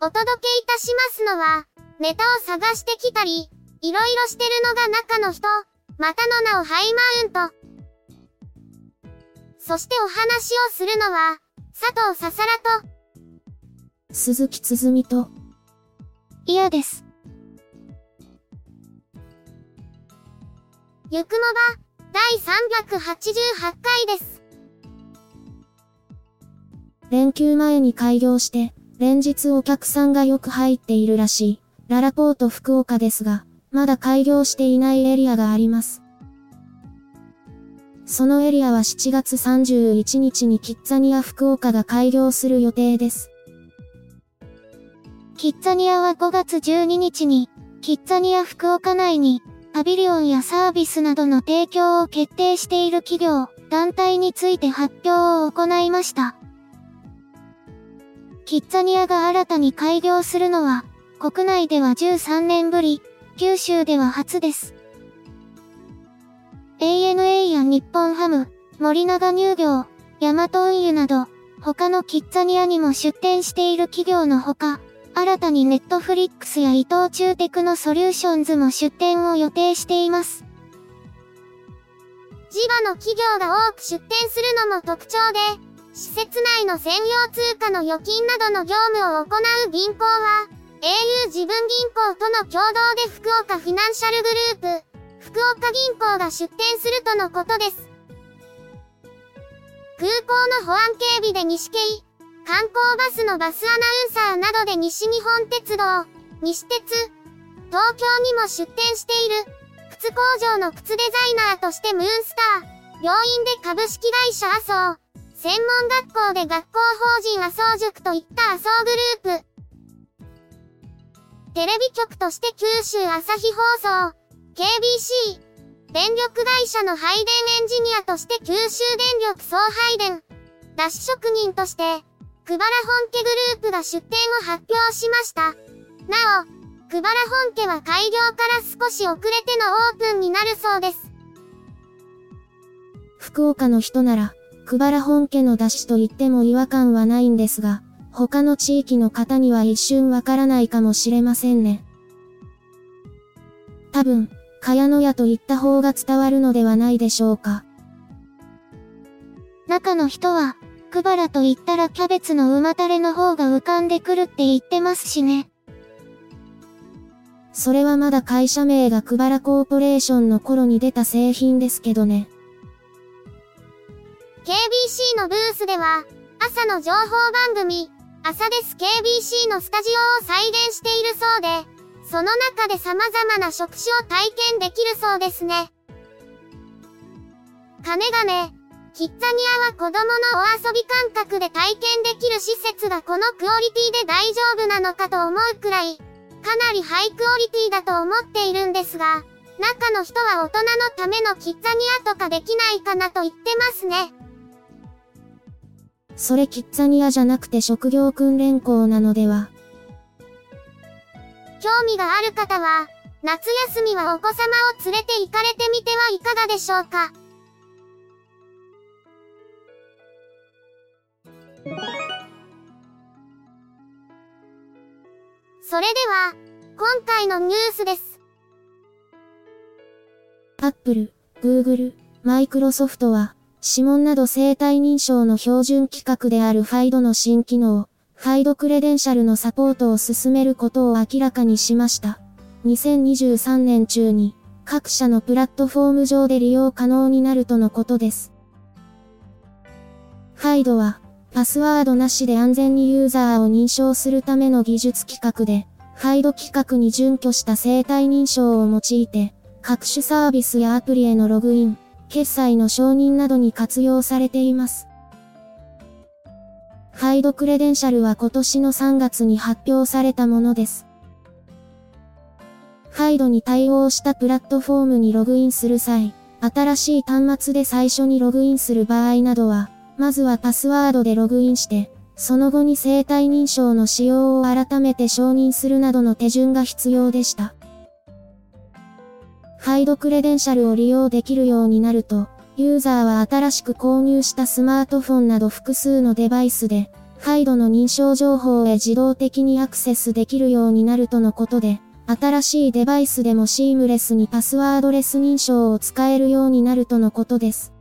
お届けいたしますのは、ネタを探してきたり、いろいろしてるのが中の人、またの名をハイマウント。そしてお話をするのは、佐藤ささらと、鈴木つづみと、嫌です。ゆくもば、第388回です。連休前に開業して、連日お客さんがよく入っているらしい、ララポート福岡ですが、まだ開業していないエリアがあります。そのエリアは7月31日にキッザニア福岡が開業する予定です。キッザニアは5月12日に、キッザニア福岡内に、パビリオンやサービスなどの提供を決定している企業、団体について発表を行いました。キッザニアが新たに開業するのは、国内では13年ぶり、九州では初です。ANA や日本ハム、森永乳業、ヤマト運輸など、他のキッザニアにも出店している企業のほか、新たにネットフリックスや伊藤忠テクノソリューションズも出店を予定しています。地場の企業が多く出店するのも特徴で、施設内の専用通貨の預金などの業務を行う銀行は、au 自分銀行との共同で福岡フィナンシャルグループ、福岡銀行が出店するとのことです。空港の保安警備で西系、観光バスのバスアナウンサーなどで西日本鉄道、西鉄、東京にも出店している、靴工場の靴デザイナーとしてムーンスター、病院で株式会社麻生、専門学校で学校法人麻生塾といった麻生グループ。テレビ局として九州朝日放送、KBC、電力会社の配電エンジニアとして九州電力総配電、脱職人として、くばら本家グループが出展を発表しました。なお、くばら本家は開業から少し遅れてのオープンになるそうです。福岡の人なら、くばら本家の出しと言っても違和感はないんですが、他の地域の方には一瞬わからないかもしれませんね。多分、茅野屋と言った方が伝わるのではないでしょうか。中の人は、くばらと言ったらキャベツの馬たれの方が浮かんでくるって言ってますしね。それはまだ会社名がくばらコーポレーションの頃に出た製品ですけどね。KBC のブースでは、朝の情報番組、朝です KBC のスタジオを再現しているそうで、その中で様々な職種を体験できるそうですね。金がね、キッザニアは子供のお遊び感覚で体験できる施設がこのクオリティで大丈夫なのかと思うくらい、かなりハイクオリティだと思っているんですが、中の人は大人のためのキッザニアとかできないかなと言ってますね。それキッザニアじゃなくて職業訓練校なのでは？興味がある方は、夏休みはお子様を連れて行かれてみてはいかがでしょうか？それでは、今回のニュースです。Apple、Google、Microsoft は、指紋など生体認証の標準規格であるファイドの新機能、ファイドクレデンシャルのサポートを進めることを明らかにしました。2023年中に、各社のプラットフォーム上で利用可能になるとのことです。ハイドは、パスワードなしで安全にユーザーを認証するための技術企画で、ハイド規格に準拠した生体認証を用いて、各種サービスやアプリへのログイン、決済の承認などに活用されています。ハイドクレデンシャルは今年の3月に発表されたものです。ハイドに対応したプラットフォームにログインする際、新しい端末で最初にログインする場合などは、まずはパスワードでログインして、その後に生体認証の使用を改めて承認するなどの手順が必要でした。ハイドクレデンシャルを利用できるようになると、ユーザーは新しく購入したスマートフォンなど複数のデバイスで、ハイドの認証情報へ自動的にアクセスできるようになるとのことで、新しいデバイスでもシームレスにパスワードレス認証を使えるようになるとのことです。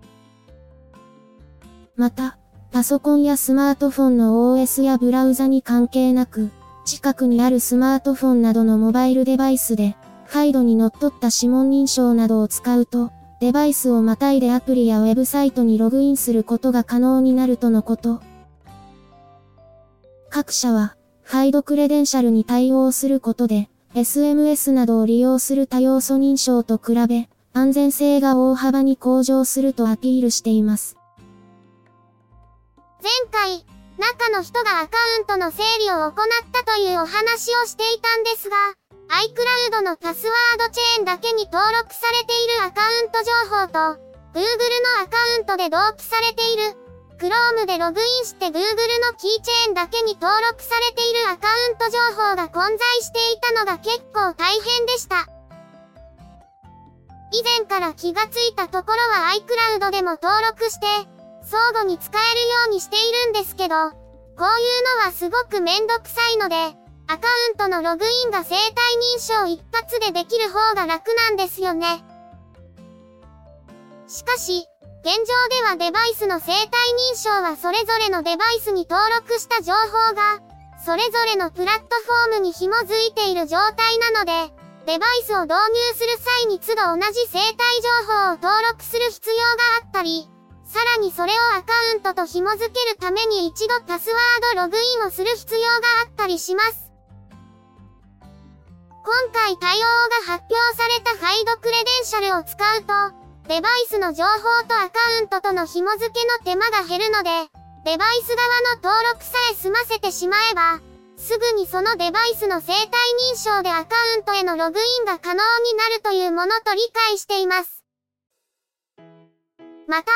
また、パソコンやスマートフォンの OS やブラウザに関係なく、近くにあるスマートフォンなどのモバイルデバイスで、ハイドに則っった指紋認証などを使うと、デバイスをまたいでアプリやウェブサイトにログインすることが可能になるとのこと。各社は、ハイドクレデンシャルに対応することで、SMS などを利用する多要素認証と比べ、安全性が大幅に向上するとアピールしています。前回、中の人がアカウントの整理を行ったというお話をしていたんですが、iCloud のパスワードチェーンだけに登録されているアカウント情報と、Google のアカウントで同期されている、Chrome でログインして Google のキーチェーンだけに登録されているアカウント情報が混在していたのが結構大変でした。以前から気がついたところは iCloud でも登録して、相互に使えるようにしているんですけど、こういうのはすごくめんどくさいので、アカウントのログインが生体認証一発でできる方が楽なんですよね。しかし、現状ではデバイスの生体認証はそれぞれのデバイスに登録した情報が、それぞれのプラットフォームに紐づいている状態なので、デバイスを導入する際に都度同じ生体情報を登録する必要があったり、さらにそれをアカウントと紐付けるために一度パスワードログインをする必要があったりします。今回対応が発表されたハイドクレデンシャルを使うと、デバイスの情報とアカウントとの紐付けの手間が減るので、デバイス側の登録さえ済ませてしまえば、すぐにそのデバイスの生体認証でアカウントへのログインが可能になるというものと理解しています。また、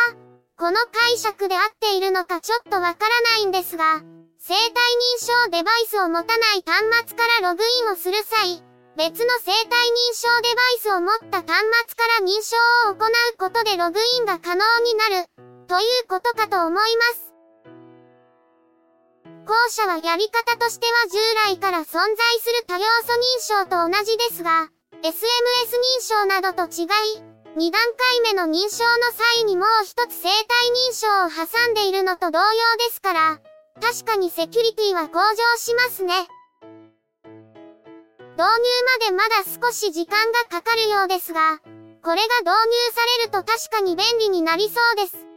この解釈で合っているのかちょっとわからないんですが、生体認証デバイスを持たない端末からログインをする際、別の生体認証デバイスを持った端末から認証を行うことでログインが可能になる、ということかと思います。後者はやり方としては従来から存在する多要素認証と同じですが、SMS 認証などと違い、2段階目の認証の際にもう一つ生体認証を挟んでいるのと同様ですから、確かにセキュリティは向上しますね。導入までまだ少し時間がかかるようですが、これが導入されると確かに便利になりそうです。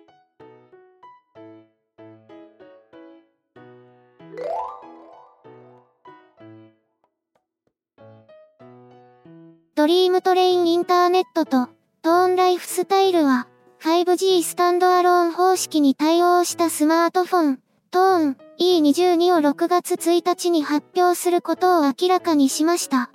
ドリームトレインインターネットとトーンライフスタイルは 5G スタンドアローン方式に対応したスマートフォン、トーン E22 を6月1日に発表することを明らかにしました。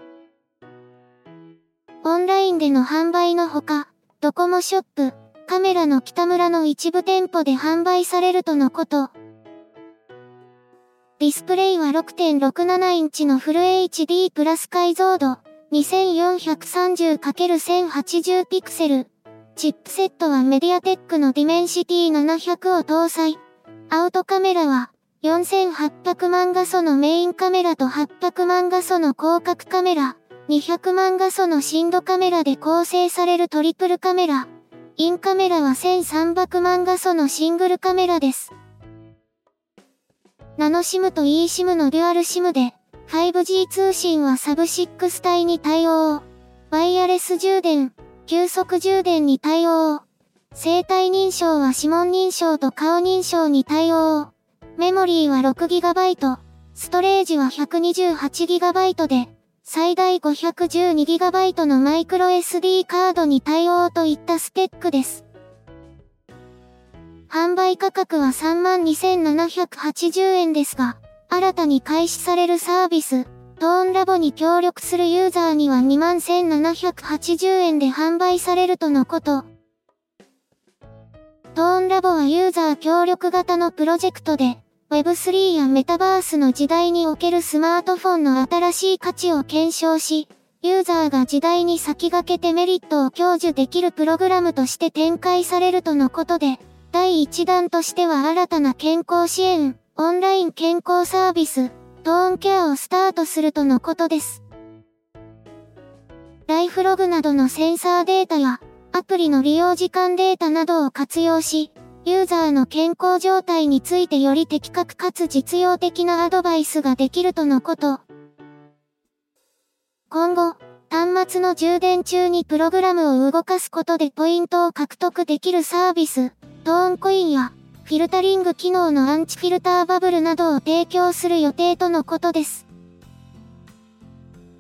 オンラインでの販売のほか、ドコモショップ、カメラのキタムラの一部店舗で販売されるとのこと。ディスプレイは6.67インチのフル HD プラス解像度。2430×1080 ピクセル。チップセットは MediaTek の Dimensity 700を搭載。アウトカメラは4800万画素のメインカメラと800万画素の広角カメラ、200万画素の深度カメラで構成されるトリプルカメラ。インカメラは1300万画素のシングルカメラです。ナノシムと eSIM のデュアルシムで、5G 通信はサブ6帯に対応。ワイヤレス充電、急速充電に対応。生体認証は指紋認証と顔認証に対応。メモリーは 6GB、ストレージは 128GB で、最大 512GB のマイクロ SD カードに対応といったスペックです。販売価格は32,780円ですが、新たに開始されるサービス、トーンラボに協力するユーザーには21,780円で販売されるとのこと。トーンラボはユーザー協力型のプロジェクトで、Web3 やメタバースの時代におけるスマートフォンの新しい価値を検証し、ユーザーが時代に先駆けてメリットを享受できるプログラムとして展開されるとのことで、第1弾としては新たな健康支援、オンライン健康サービス、トーンケアをスタートするとのことです。ライフログなどのセンサーデータや、アプリの利用時間データなどを活用し、ユーザーの健康状態についてより的確かつ実用的なアドバイスができるとのこと。今後、端末の充電中にプログラムを動かすことでポイントを獲得できるサービス、トーンコインや、フィルタリング機能のアンチフィルターバブルなどを提供する予定とのことです。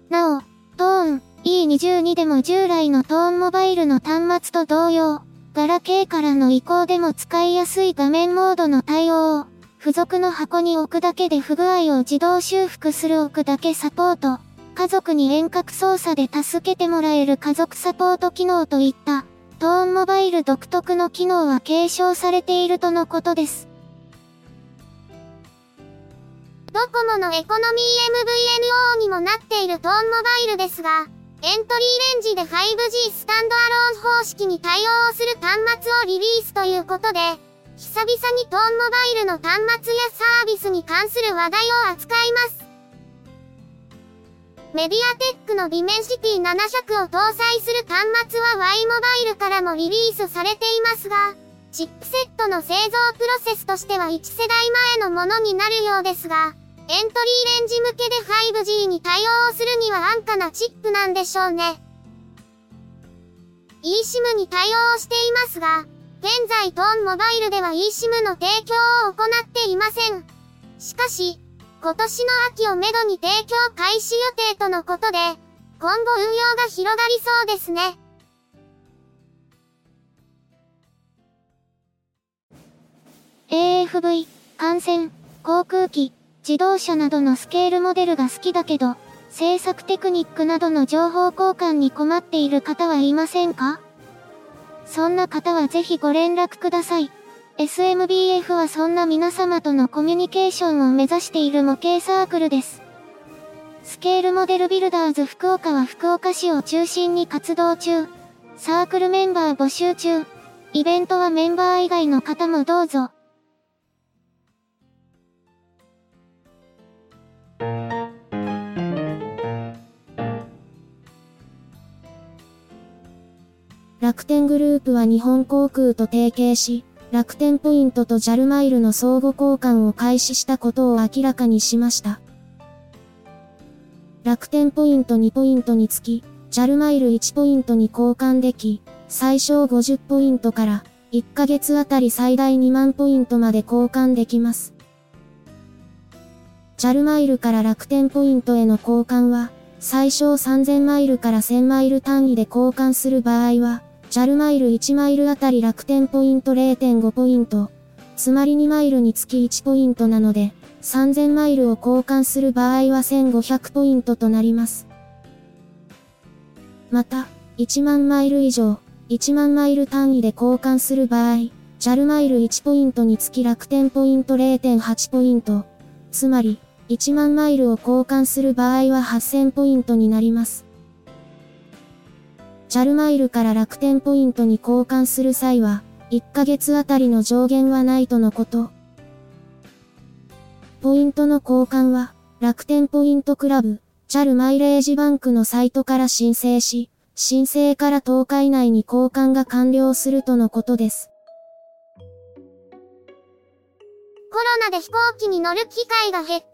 なお、トーン E22 でも従来のトーンモバイルの端末と同様、ガラケーからの移行でも使いやすい画面モードの対応を、付属の箱に置くだけで不具合を自動修復する置くだけサポート、家族に遠隔操作で助けてもらえる家族サポート機能といった、トーンモバイル独特の機能は継承されているとのことです。ドコモのエコノミー MVNO にもなっているトーンモバイルですが、エントリーレンジで 5G スタンドアローン方式に対応する端末をリリースということで、久々にトーンモバイルの端末やサービスに関する話題を扱います。 MediaTek の Dimensity 700を搭載する端末は Y モバイルからもリリースされていますが、チップセットの製造プロセスとしては1世代前のものになるようですが、エントリーレンジ向けで 5G に対応するには安価なチップなんでしょうね。eSIM に対応していますが、現在トーンモバイルでは eSIM の提供を行っていません。しかし、今年の秋をめどに提供開始予定とのことで、今後運用が広がりそうですね。AFV、感染、航空機、自動車などのスケールモデルが好きだけど、制作テクニックなどの情報交換に困っている方はいませんか？そんな方はぜひご連絡ください。SMBF はそんな皆様とのコミュニケーションを目指している模型サークルです。スケールモデルビルダーズ福岡は福岡市を中心に活動中。サークルメンバー募集中。イベントはメンバー以外の方もどうぞ。楽天グループは日本航空と提携し、楽天ポイントと JAL マイルの相互交換を開始したことを明らかにしました。楽天ポイント2ポイントにつき、JAL マイル1ポイントに交換でき、最小50ポイントから1ヶ月あたり最大2万ポイントまで交換できます。JAL マイルから楽天ポイントへの交換は、最小3000マイルから1000マイル単位で交換する場合は、JAL マイル1マイルあたり楽天ポイント0.5ポイント。つまり2マイルにつき1ポイントなので、3000マイルを交換する場合は1500ポイントとなります。また、1万マイル以上、1万マイル単位で交換する場合、JAL マイル1ポイントにつき楽天ポイント0.8ポイント。つまり、1万マイルを交換する場合は8000ポイントになります。JAL マイルから楽天ポイントに交換する際は、1ヶ月あたりの上限はないとのこと。ポイントの交換は、楽天ポイントクラブ、JAL マイレージバンクのサイトから申請し、申請から10日以内に交換が完了するとのことです。コロナで飛行機に乗る機会が減って、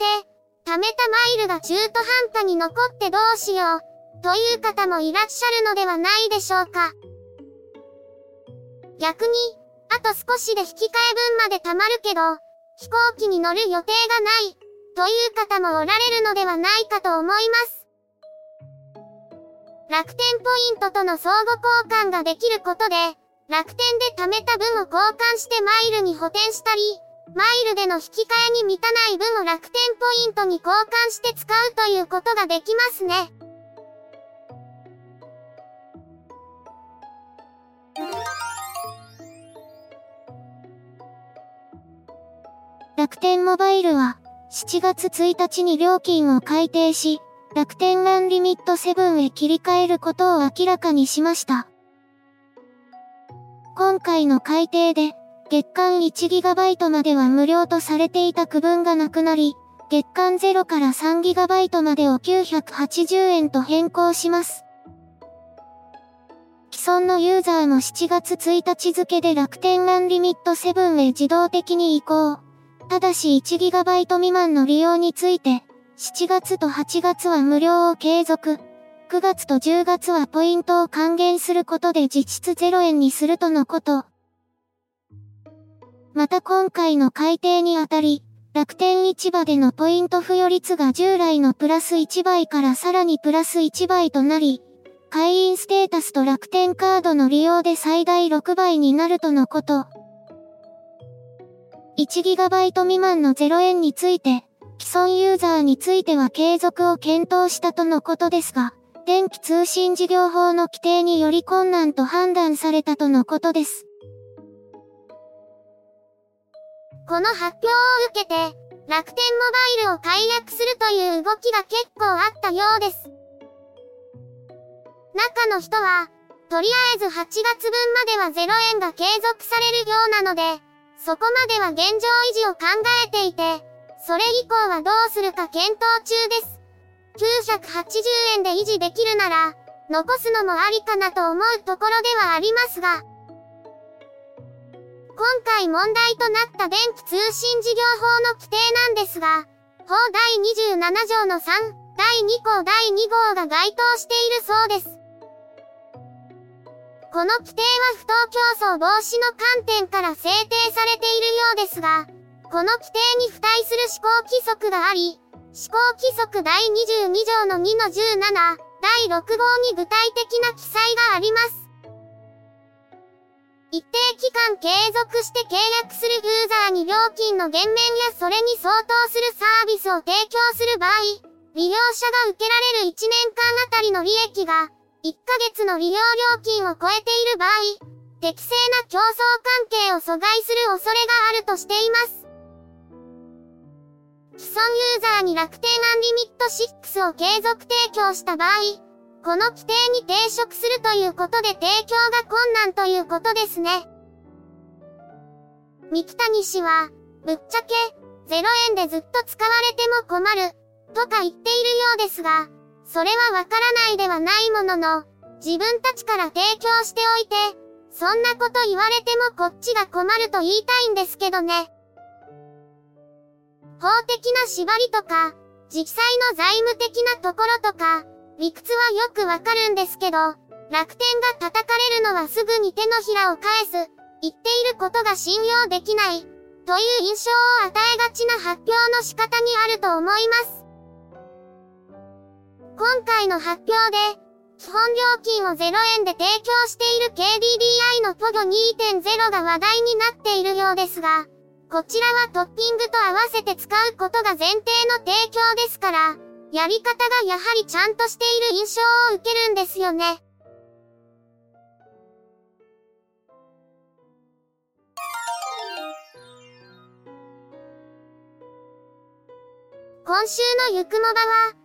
貯めたマイルが中途半端に残ってどうしよう、という方もいらっしゃるのではないでしょうか。逆に、あと少しで引き換え分まで貯まるけど、飛行機に乗る予定がない、という方もおられるのではないかと思います。楽天ポイントとの相互交換ができることで、楽天で貯めた分を交換してマイルに補填したり、マイルでの引き換えに満たない分を楽天ポイントに交換して使うということができますね。楽天モバイルは7月1日に料金を改定し、楽天ランリミット7へ切り替えることを明らかにしました。今回の改定で、月間 1GB までは無料とされていた区分がなくなり、月間0から 3GB までを980円と変更します。既存のユーザーも7月1日付で楽天ランリミット7へ自動的に移行。ただし 1GB 未満の利用について、7月と8月は無料を継続。9月と10月はポイントを還元することで実質0円にするとのこと。また今回の改定にあたり、楽天市場でのポイント付与率が従来のプラス1倍からさらにプラス1倍となり、会員ステータスと楽天カードの利用で最大6倍になるとのこと。1GB 未満の0円について、既存ユーザーについては継続を検討したとのことですが、電気通信事業法の規定により困難と判断されたとのことです。この発表を受けて、楽天モバイルを解約するという動きが結構あったようです。中の人は、とりあえず8月分までは0円が継続されるようなので、そこまでは現状維持を考えていて、それ以降はどうするか検討中です。980円で維持できるなら、残すのもありかなと思うところではありますが、今回問題となった電気通信事業法の規定なんですが、法第27条の3、第2項第2号が該当しているそうです。この規定は不当競争防止の観点から制定されているようですが、この規定に付帯する施行規則があり、施行規則第22条の2の17、第6号に具体的な記載があります。一定期間継続して契約するユーザーに料金の減免やそれに相当するサービスを提供する場合、利用者が受けられる1年間あたりの利益が、1ヶ月の利用料金を超えている場合、適正な競争関係を阻害する恐れがあるとしています。既存ユーザーに楽天アンリミット6を継続提供した場合、この規定に抵触するということで提供が困難ということですね。三木谷氏は、ぶっちゃけ、0円でずっと使われても困る、とか言っているようですが、それはわからないではないものの、自分たちから提供しておいて、そんなこと言われてもこっちが困ると言いたいんですけどね。法的な縛りとか、実際の財務的なところとか、理屈はよくわかるんですけど、楽天が叩かれるのはすぐに手のひらを返す、言っていることが信用できない、という印象を与えがちな発表の仕方にあると思います。今回の発表で、基本料金を0円で提供している KDDI のポゴ2.0が話題になっているようですが、こちらはトッピングと合わせて使うことが前提の提供ですから、やり方がやはりちゃんとしている印象を受けるんですよね。今週のゆくもばは、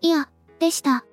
いや、でした。